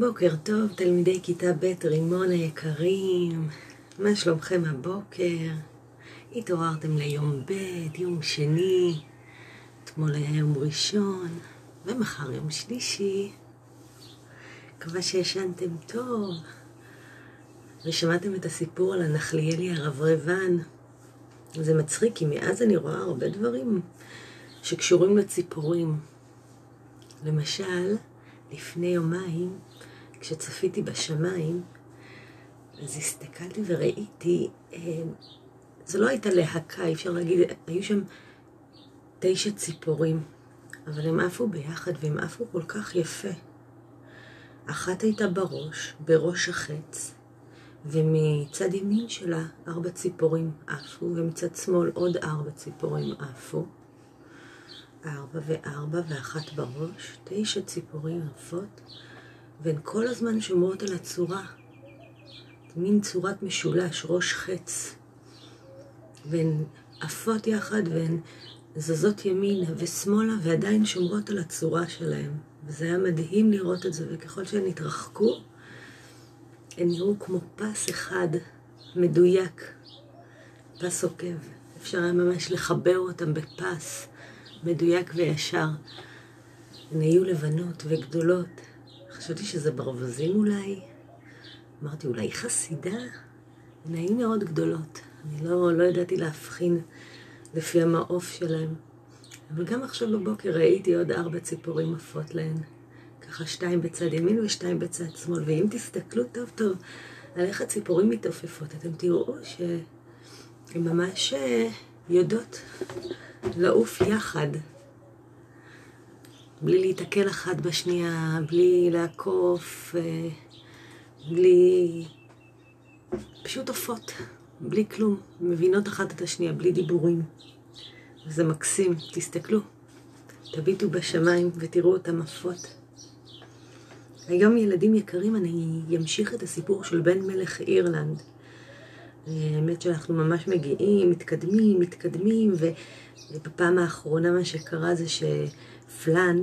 בוקר טוב, תלמידי כיתה ב' רימון היקרים, מה שלומכם הבוקר? התעוררתם ליום ב', יום שני, אתמול היה יום ראשון, ומחר יום שלישי. מקווה שישנתם טוב, ושמעתם את הסיפור על הנחליאלי הרברבן. זה מצחיק, כי מאז אני רואה הרבה דברים שקשורים לציפורים. למשל, לפני יומיים, כשצפיתי בשמיים, אז הסתכלתי וראיתי, אה, זו לא הייתה להקה, אי אפשר להגיד, היו שם תשע ציפורים, אבל הם עפו ביחד והם עפו כל כך יפה. אחת הייתה בראש, בראש החץ, ומצד ימין שלה ארבע ציפורים עפו, ומצד שמאל עוד ארבע ציפורים עפו. ארבע וארבע ואחת בראש, תשע ציפורים עפות, והן כל הזמן שומרות על הצורה. מין צורת משולש, ראש חץ. והן עפות יחד והן זזות ימינה ושמאלה ועדיין שומרות על הצורה שלהן. וזה היה מדהים לראות את זה, וככל שהן התרחקו, הן נראו כמו פס אחד מדויק, פס עוקב. אפשר היה ממש לחבר אותם בפס מדויק וישר. הן היו לבנות וגדולות. חשבתי שזה ברווזים אולי. אמרתי, אולי חסידה? היו מאוד גדולות. אני לא, לא ידעתי להבחין לפי המעוף שלהם. אבל גם עכשיו בבוקר ראיתי עוד ארבע ציפורים עפות להן. ככה שתיים בצד ימין ושתיים בצד שמאל. ואם תסתכלו טוב טוב על איך הציפורים מתעופפות, אתם תראו שהן ממש אה, יודעות לעוף יחד. בלי להיתקל אחת בשנייה, בלי לעקוף, אה, בלי... פשוט עופות, בלי כלום. מבינות אחת את השנייה, בלי דיבורים. זה מקסים, תסתכלו. תביטו בשמיים ותראו אותם עפות. היום ילדים יקרים, אני אמשיך את הסיפור של בן מלך אירלנד. האמת שאנחנו ממש מגיעים, מתקדמים, מתקדמים, ובפעם האחרונה מה שקרה זה שפלן,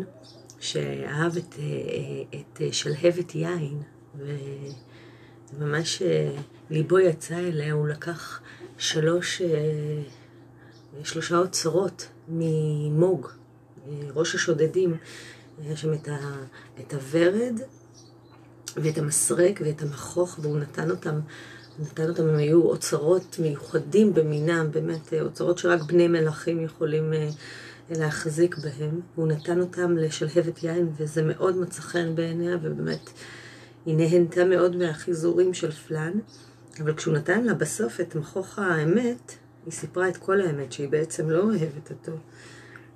שאהב את, את שלהבת יין, וממש ליבו יצא אליה, הוא לקח שלוש, שלושה אוצרות ממוג, ראש השודדים, היה שם את, ה, את הוורד ואת המסרק ואת המכוך, והוא נתן אותם נתן אותם, הם היו אוצרות מיוחדים במינם, באמת אוצרות שרק בני מלכים יכולים להחזיק בהם. הוא נתן אותם לשלהבת יין, וזה מאוד מצא חן בעיניה, ובאמת היא נהנתה מאוד מהחיזורים של פלן. אבל כשהוא נתן לה בסוף את מכוך האמת, היא סיפרה את כל האמת, שהיא בעצם לא אוהבת אותו,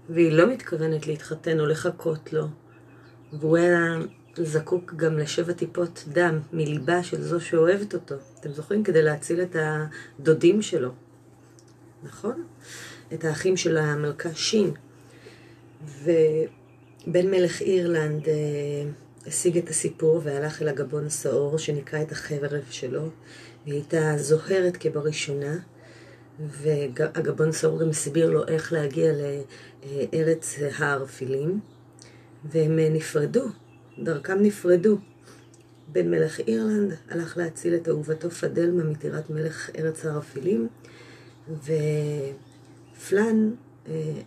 והיא לא מתכוונת להתחתן או לחכות לו. והוא היה זקוק גם לשבע טיפות דם מליבה של זו שאוהבת אותו. אתם זוכרים? כדי להציל את הדודים שלו. נכון? את האחים של המלכה שין. ובן מלך אירלנד אה, השיג את הסיפור והלך אל הגבון הסעור שנקרא את החרב שלו. והיא הייתה זוהרת כבראשונה. והגבון הסעור גם הסביר לו איך להגיע לארץ הערפילים. והם נפרדו. דרכם נפרדו. בן מלך אירלנד הלך להציל את אהובתו פדלמה מטירת מלך ארץ הערפילים, ופלן,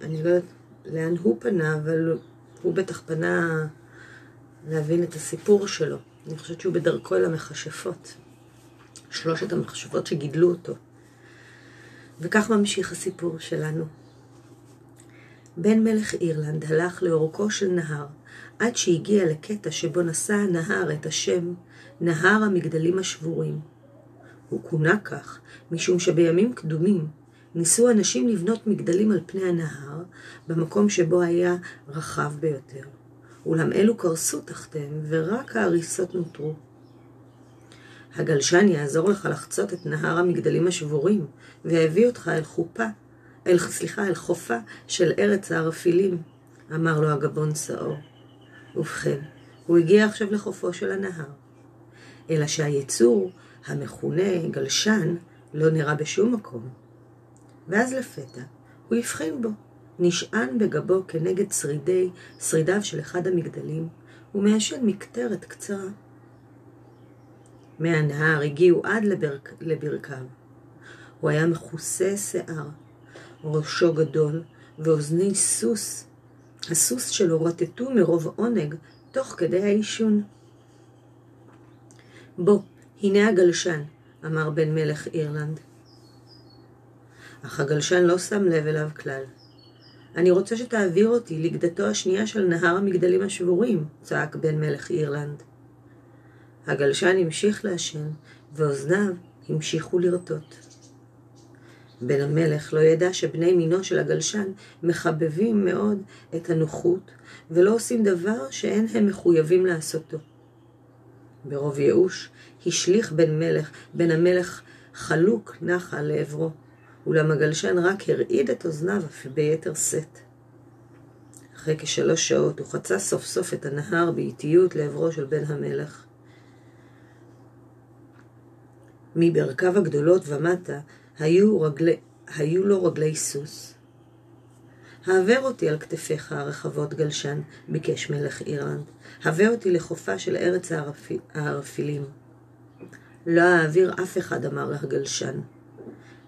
אני לא יודעת לאן הוא פנה, אבל הוא בטח פנה להבין את הסיפור שלו. אני חושבת שהוא בדרכו אל המכשפות, שלושת המכשפות שגידלו אותו. וכך ממשיך הסיפור שלנו. בן מלך אירלנד הלך לאורכו של נהר, עד שהגיע לקטע שבו נשא הנהר את השם נהר המגדלים השבורים. הוא כונה כך משום שבימים קדומים ניסו אנשים לבנות מגדלים על פני הנהר במקום שבו היה רחב ביותר. אולם אלו קרסו תחתיהם ורק ההריסות נותרו. הגלשן יעזור לך לחצות את נהר המגדלים השבורים והביא אותך אל חופה, אל, סליחה, אל חופה של ארץ הערפילים, אמר לו הגבון שעור. ובכן, הוא הגיע עכשיו לחופו של הנהר. אלא שהיצור, המכונה גלשן, לא נראה בשום מקום. ואז לפתע, הוא הבחין בו, נשען בגבו כנגד שרידי, שרידיו של אחד המגדלים, ומעשן מקטרת קצרה. מהנהר הגיעו עד לברק, לברכיו. הוא היה מכוסה שיער, ראשו גדול, ואוזני סוס. הסוס שלו רטטו מרוב עונג תוך כדי העישון. בוא, הנה הגלשן, אמר בן מלך אירלנד. אך הגלשן לא שם לב אליו כלל. אני רוצה שתעביר אותי לגדתו השנייה של נהר המגדלים השבורים, צעק בן מלך אירלנד. הגלשן המשיך לעשן, ואוזניו המשיכו לרטוט. בן המלך לא ידע שבני מינו של הגלשן מחבבים מאוד את הנוחות, ולא עושים דבר שאין הם מחויבים לעשותו. ברוב ייאוש השליך בן מלך, בן המלך חלוק נחה לעברו, אולם הגלשן רק הרעיד את אוזניו אף ביתר שאת. אחרי כשלוש שעות הוא חצה סוף סוף את הנהר באיטיות לעברו של בן המלך. מברכיו הגדולות ומטה היו, רגלי, היו לו רגלי סוס. העבר אותי על כתפיך הרחבות גלשן, ביקש מלך אירלנד. הבא אותי לחופה של ארץ הערפילים. לא אעביר אף אחד, אמר הגלשן.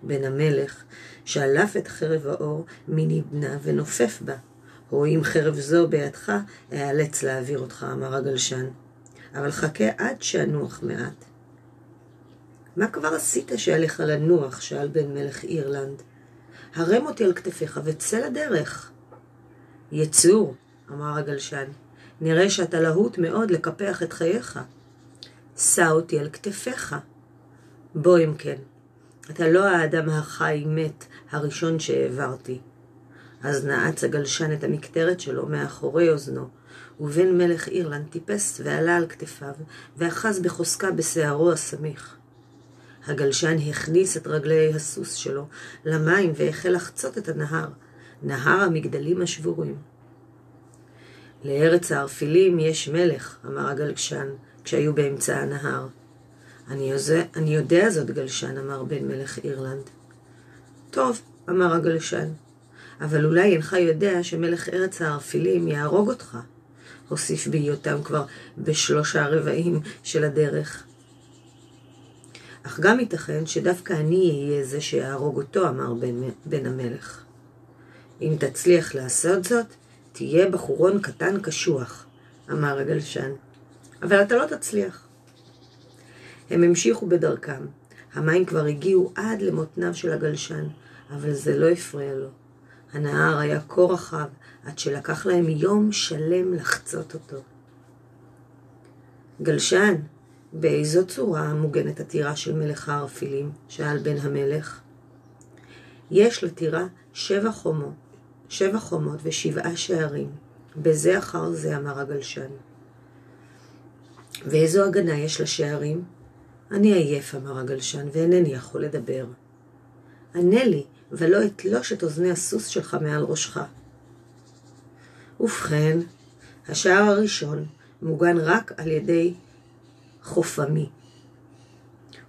בן המלך, שלף את חרב האור מנדנה ונופף בה. או אם חרב זו בידך, אאלץ להעביר אותך, אמר הגלשן. אבל חכה עד שאנוח מעט. מה כבר עשית שעליך לנוח? שאל בן מלך אירלנד. הרם אותי על כתפיך וצא לדרך. יצור, אמר הגלשן, נראה שאתה להוט מאוד לקפח את חייך. שא אותי על כתפיך. בוא אם כן, אתה לא האדם החי מת הראשון שהעברתי. אז נעץ הגלשן את המקטרת שלו מאחורי אוזנו, ובן מלך אירלנד טיפס ועלה על כתפיו, ואחז בחוזקה בשערו הסמיך. הגלשן הכניס את רגלי הסוס שלו למים והחל לחצות את הנהר, נהר המגדלים השבורים. לארץ הערפילים יש מלך, אמר הגלשן, כשהיו באמצע הנהר. אני, יוזע, אני יודע זאת, גלשן, אמר בן מלך אירלנד. טוב, אמר הגלשן, אבל אולי אינך יודע שמלך ארץ הערפילים יהרוג אותך, הוסיף בהיותם כבר בשלושה רבעים של הדרך. אך גם ייתכן שדווקא אני אהיה זה שיהרוג אותו, אמר בן, בן המלך. אם תצליח לעשות זאת, תהיה בחורון קטן קשוח, אמר הגלשן. אבל אתה לא תצליח. הם המשיכו בדרכם. המים כבר הגיעו עד למותניו של הגלשן, אבל זה לא הפריע לו. הנהר היה כה רחב, עד שלקח להם יום שלם לחצות אותו. גלשן, באיזו צורה מוגנת הטירה של מלך הערפילים? שאל בן המלך. יש לטירה שבע חומות, שבע חומות ושבעה שערים. בזה אחר זה אמר הגלשן. ואיזו הגנה יש לשערים? אני עייף, אמר הגלשן, ואינני יכול לדבר. ענה לי, ולא אתלוש את אוזני הסוס שלך מעל ראשך. ובכן, השער הראשון מוגן רק על ידי חופמי.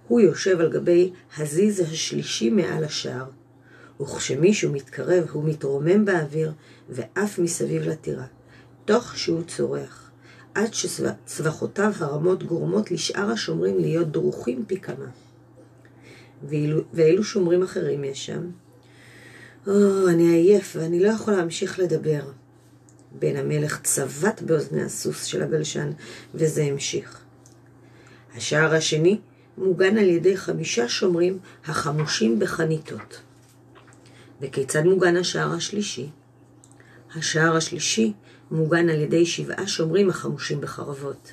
הוא יושב על גבי הזיז השלישי מעל השער, וכשמישהו מתקרב הוא מתרומם באוויר ועף מסביב לטירה, תוך שהוא צורח, עד שצווחותיו הרמות גורמות לשאר השומרים להיות דרוכים פי כמה. ואילו, ואילו שומרים אחרים יש שם? או, אני עייף ואני לא יכול להמשיך לדבר. בן המלך צבט באוזני הסוס של הגלשן, וזה המשיך. השער השני מוגן על ידי חמישה שומרים החמושים בחניתות. וכיצד מוגן השער השלישי? השער השלישי מוגן על ידי שבעה שומרים החמושים בחרבות.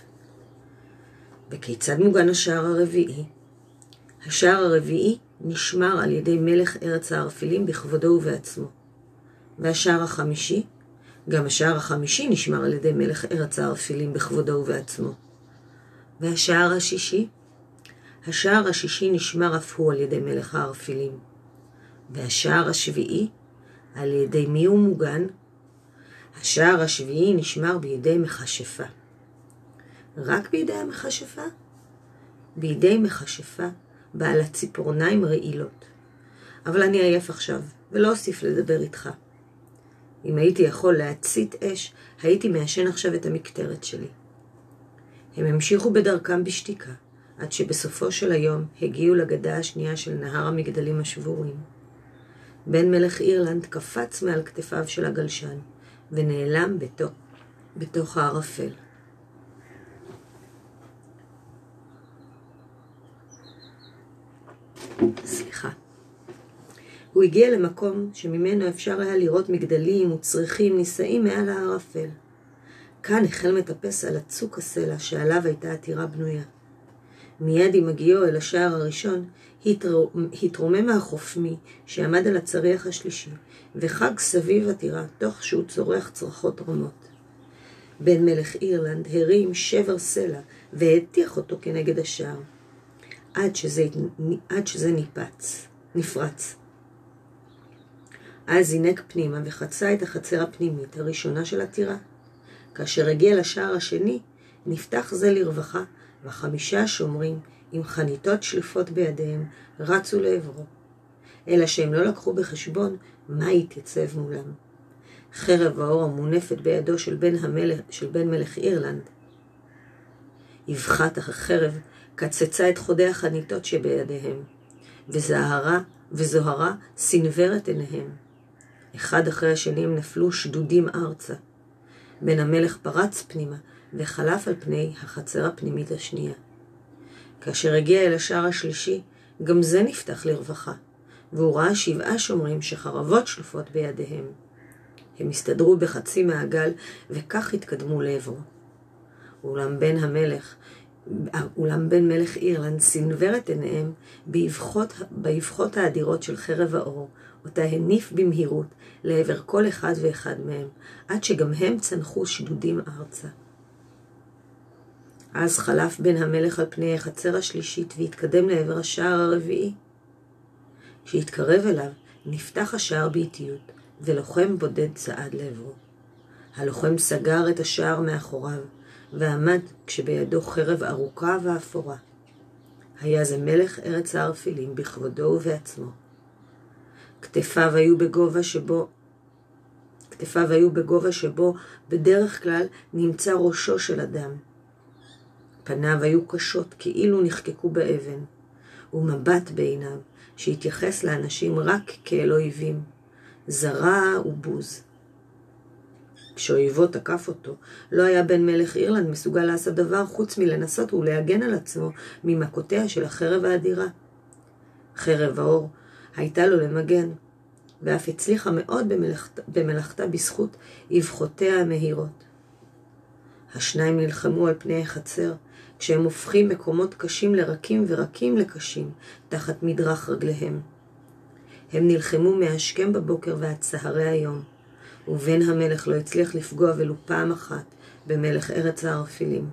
וכיצד מוגן השער הרביעי? השער הרביעי נשמר על ידי מלך ארץ הערפילים בכבודו ובעצמו. והשער החמישי? גם השער החמישי נשמר על ידי מלך ארץ הערפילים בכבודו ובעצמו. והשער השישי? השער השישי נשמר אף הוא על ידי מלך הערפילים. והשער השביעי, על ידי מי הוא מוגן? השער השביעי נשמר בידי מכשפה. רק בידי המכשפה? בידי מכשפה בעלת ציפורניים רעילות. אבל אני עייף עכשיו, ולא אוסיף לדבר איתך. אם הייתי יכול להצית אש, הייתי מעשן עכשיו את המקטרת שלי. הם המשיכו בדרכם בשתיקה, עד שבסופו של היום הגיעו לגדה השנייה של נהר המגדלים השבורים. בן מלך אירלנד קפץ מעל כתפיו של הגלשן, ונעלם בתוך, בתוך הערפל. סליחה. הוא הגיע למקום שממנו אפשר היה לראות מגדלים וצריחים נישאים מעל הערפל. כאן החל מטפס על הצוק הסלע שעליו הייתה עתירה בנויה. מיד עם הגיעו אל השער הראשון, התרומם החופמי שעמד על הצריח השלישי, וחג סביב הטירה, תוך שהוא צורח צרחות רמות. בן מלך אירלנד הרים שבר סלע והטיח אותו כנגד השער, עד שזה, עד שזה ניפץ, נפרץ. אז זינק פנימה וחצה את החצר הפנימית הראשונה של הטירה. כאשר הגיע לשער השני, נפתח זה לרווחה, וחמישה שומרים עם חניתות שלפות בידיהם רצו לעברו. אלא שהם לא לקחו בחשבון מה יתייצב מולם. חרב האור המונפת בידו של בן, המלך, של בן מלך אירלנד. אבחת החרב קצצה את חודי החניתות שבידיהם, וזהרה וזוהרה סנוור את עיניהם. אחד אחרי השני הם נפלו שדודים ארצה. בן המלך פרץ פנימה וחלף על פני החצר הפנימית השנייה. כאשר הגיע אל השער השלישי, גם זה נפתח לרווחה, והוא ראה שבעה שומרים שחרבות שלופות בידיהם. הם הסתדרו בחצי מעגל, וכך התקדמו לעברו. אולם בן המלך, אולם בן מלך אירלנד סנוור את עיניהם באבחות האדירות של חרב האור, אותה הניף במהירות לעבר כל אחד ואחד מהם, עד שגם הם צנחו שדודים ארצה. אז חלף בן המלך על פני החצר השלישית והתקדם לעבר השער הרביעי. כשהתקרב אליו, נפתח השער באיטיות, ולוחם בודד צעד לעברו. הלוחם סגר את השער מאחוריו, ועמד כשבידו חרב ארוכה ואפורה. היה זה מלך ארץ הערפילים בכבודו ובעצמו. כתפיו היו בגובה שבו כתפיו היו בגובה שבו בדרך כלל נמצא ראשו של אדם. פניו היו קשות כאילו נחקקו באבן, ומבט בעיניו שהתייחס לאנשים רק כאל אויבים, זרע ובוז. כשאויבו תקף אותו, לא היה בן מלך אירלנד מסוגל לעשות דבר חוץ מלנסות ולהגן על עצמו ממכותיה של החרב האדירה. חרב האור הייתה לו למגן, ואף הצליחה מאוד במלאכת, במלאכתה בזכות אבחותיה המהירות. השניים נלחמו על פני החצר, כשהם הופכים מקומות קשים לרקים ורקים לקשים תחת מדרך רגליהם. הם נלחמו מהשכם בבוקר ועד צהרי היום, ובן המלך לא הצליח לפגוע ולו פעם אחת במלך ארץ הערפילים.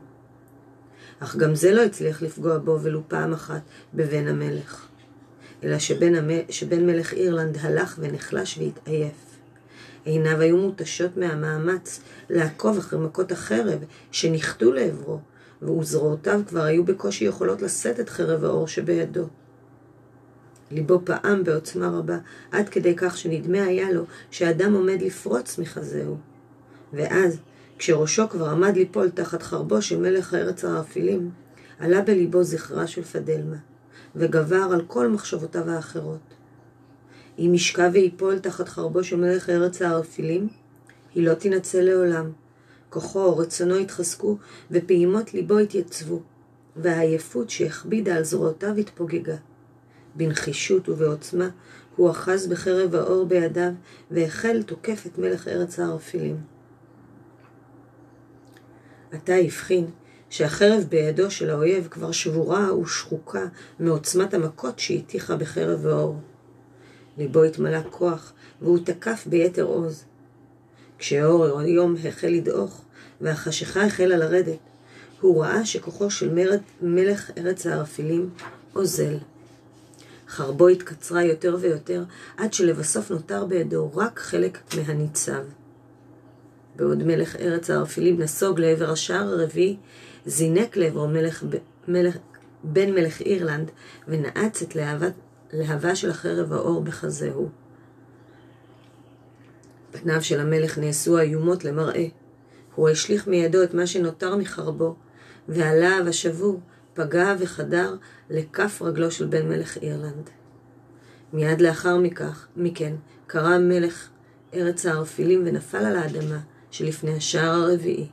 אך גם זה לא הצליח לפגוע בו ולו פעם אחת בבן המלך. אלא שבן, המ... שבן מלך אירלנד הלך ונחלש והתעייף. עיניו היו מותשות מהמאמץ לעקוב אחרי מכות החרב שניחתו לעברו, וזרועותיו כבר היו בקושי יכולות לשאת את חרב האור שבידו. ליבו פעם בעוצמה רבה, עד כדי כך שנדמה היה לו שהאדם עומד לפרוץ מחזהו. ואז, כשראשו כבר עמד ליפול תחת חרבו של מלך הארץ הערפילים, עלה בליבו זכרה של פדלמה. וגבר על כל מחשבותיו האחרות. אם ישכב ויפול תחת חרבו של מלך ארץ הערפילים, היא לא תנצל לעולם. כוחו או רצונו יתחזקו, ופעימות ליבו יתייצבו, והעייפות שהכבידה על זרועותיו התפוגגה. בנחישות ובעוצמה הוא אחז בחרב האור בידיו, והחל תוקף את מלך ארץ הערפילים. עתה הבחין שהחרב בידו של האויב כבר שבורה ושחוקה מעוצמת המכות שהטיחה בחרב האור. ליבו התמלא כוח, והוא תקף ביתר עוז. כשאור היום החל לדעוך, והחשיכה החלה לרדת, הוא ראה שכוחו של מרד, מלך ארץ הערפילים אוזל. חרבו התקצרה יותר ויותר, עד שלבסוף נותר בידו רק חלק מהניצב. בעוד מלך ארץ הערפילים נסוג לעבר השער הרביעי, זינק לעברו מלך, מלך, בן מלך אירלנד ונעץ את להבת, להבה של החרב האור בחזהו. פניו של המלך נעשו איומות למראה. הוא השליך מידו את מה שנותר מחרבו, והלהב השבור פגע וחדר לכף רגלו של בן מלך אירלנד. מיד לאחר מכך, מכן, קרא מלך ארץ הערפילים ונפל על האדמה שלפני השער הרביעי.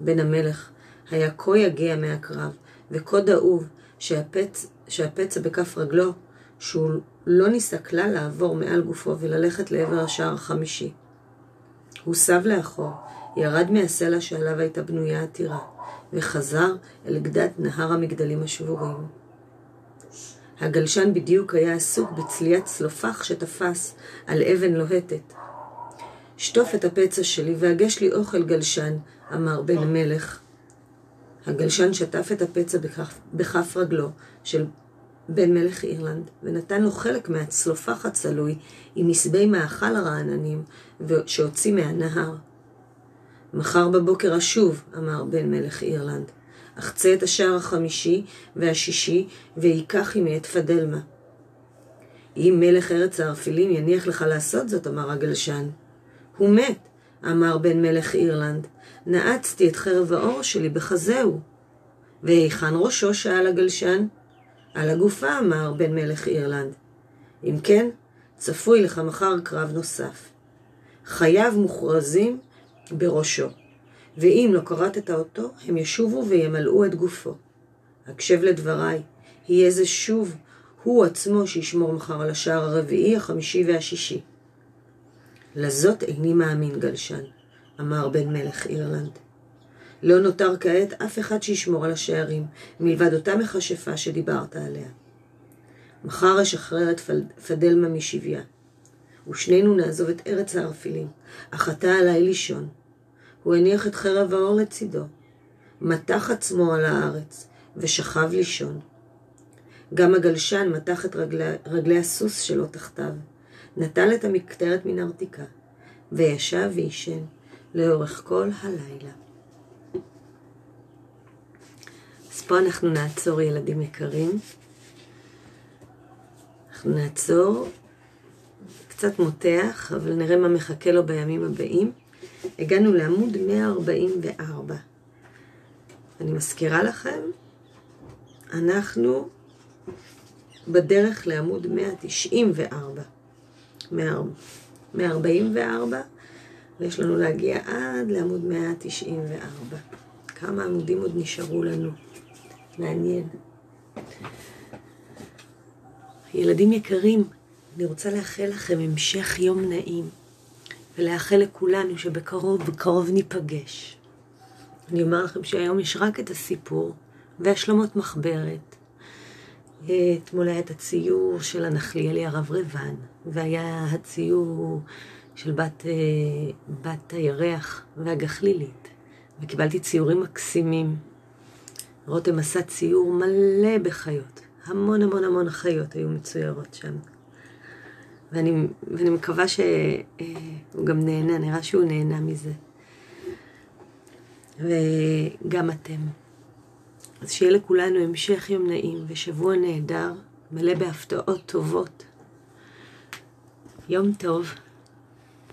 בן המלך היה כה יגע מהקרב וכה דאוב שהפצ... שהפצע בכף רגלו, שהוא לא ניסה כלל לעבור מעל גופו וללכת לעבר השער החמישי. הוא סב לאחור, ירד מהסלע שעליו הייתה בנויה הטירה, וחזר אל גדת נהר המגדלים השבורים. הגלשן בדיוק היה עסוק בצליית צלופח שתפס על אבן לוהטת. שטוף את הפצע שלי והגש לי אוכל גלשן, אמר בן המלך. הגלשן שטף את הפצע בכף, בכף רגלו של בן מלך אירלנד, ונתן לו חלק מהצלופח הצלוי עם מסבי מאכל הרעננים שהוציא מהנהר. מחר בבוקר אשוב, אמר בן מלך אירלנד. אחצה את השער החמישי והשישי, וייקח עמי את פדלמה. אם מלך ארץ הערפילים יניח לך לעשות זאת, אמר הגלשן. הוא מת, אמר בן מלך אירלנד. נעצתי את חרב האור שלי בחזהו. והיכן ראשו? שאל הגלשן. על הגופה, אמר בן מלך אירלנד. אם כן, צפוי לך מחר קרב נוסף. חייו מוכרזים בראשו. ואם לא כרתת אותו, הם ישובו וימלאו את גופו. הקשב לדבריי, יהיה זה שוב הוא עצמו שישמור מחר על השער הרביעי, החמישי והשישי. לזאת איני מאמין, גלשן, אמר בן מלך אירלנד. לא נותר כעת אף אחד שישמור על השערים, מלבד אותה מכשפה שדיברת עליה. מחר אשחרר את פדלמה משביה, ושנינו נעזוב את ארץ הערפילים, אך אתה עליי לישון. הוא הניח את חרב האור לצידו, מתח עצמו על הארץ, ושכב לישון. גם הגלשן מתח את רגלי, רגלי הסוס שלו תחתיו, נטל את המקטרת מן הרתיקה, וישב וישן לאורך כל הלילה. אז פה אנחנו נעצור, ילדים יקרים. אנחנו נעצור, קצת מותח, אבל נראה מה מחכה לו בימים הבאים. הגענו לעמוד 144. אני מזכירה לכם, אנחנו בדרך לעמוד 194. 144, ויש לנו להגיע עד לעמוד 194. כמה עמודים עוד נשארו לנו? מעניין. ילדים יקרים, אני רוצה לאחל לכם המשך יום נעים. ולאחל לכולנו שבקרוב, בקרוב ניפגש. אני אומר לכם שהיום יש רק את הסיפור והשלמות מחברת. אתמול היה את הציור של הנחליאלי הרב רבן, והיה הציור של בת, אה, בת הירח והגחלילית, וקיבלתי ציורים מקסימים. רותם עשה ציור מלא בחיות, המון המון המון חיות היו מצוירות שם. ואני, ואני מקווה שהוא גם נהנה, נראה שהוא נהנה מזה. וגם אתם. אז שיהיה לכולנו המשך יום נעים ושבוע נהדר, מלא בהפתעות טובות. יום טוב.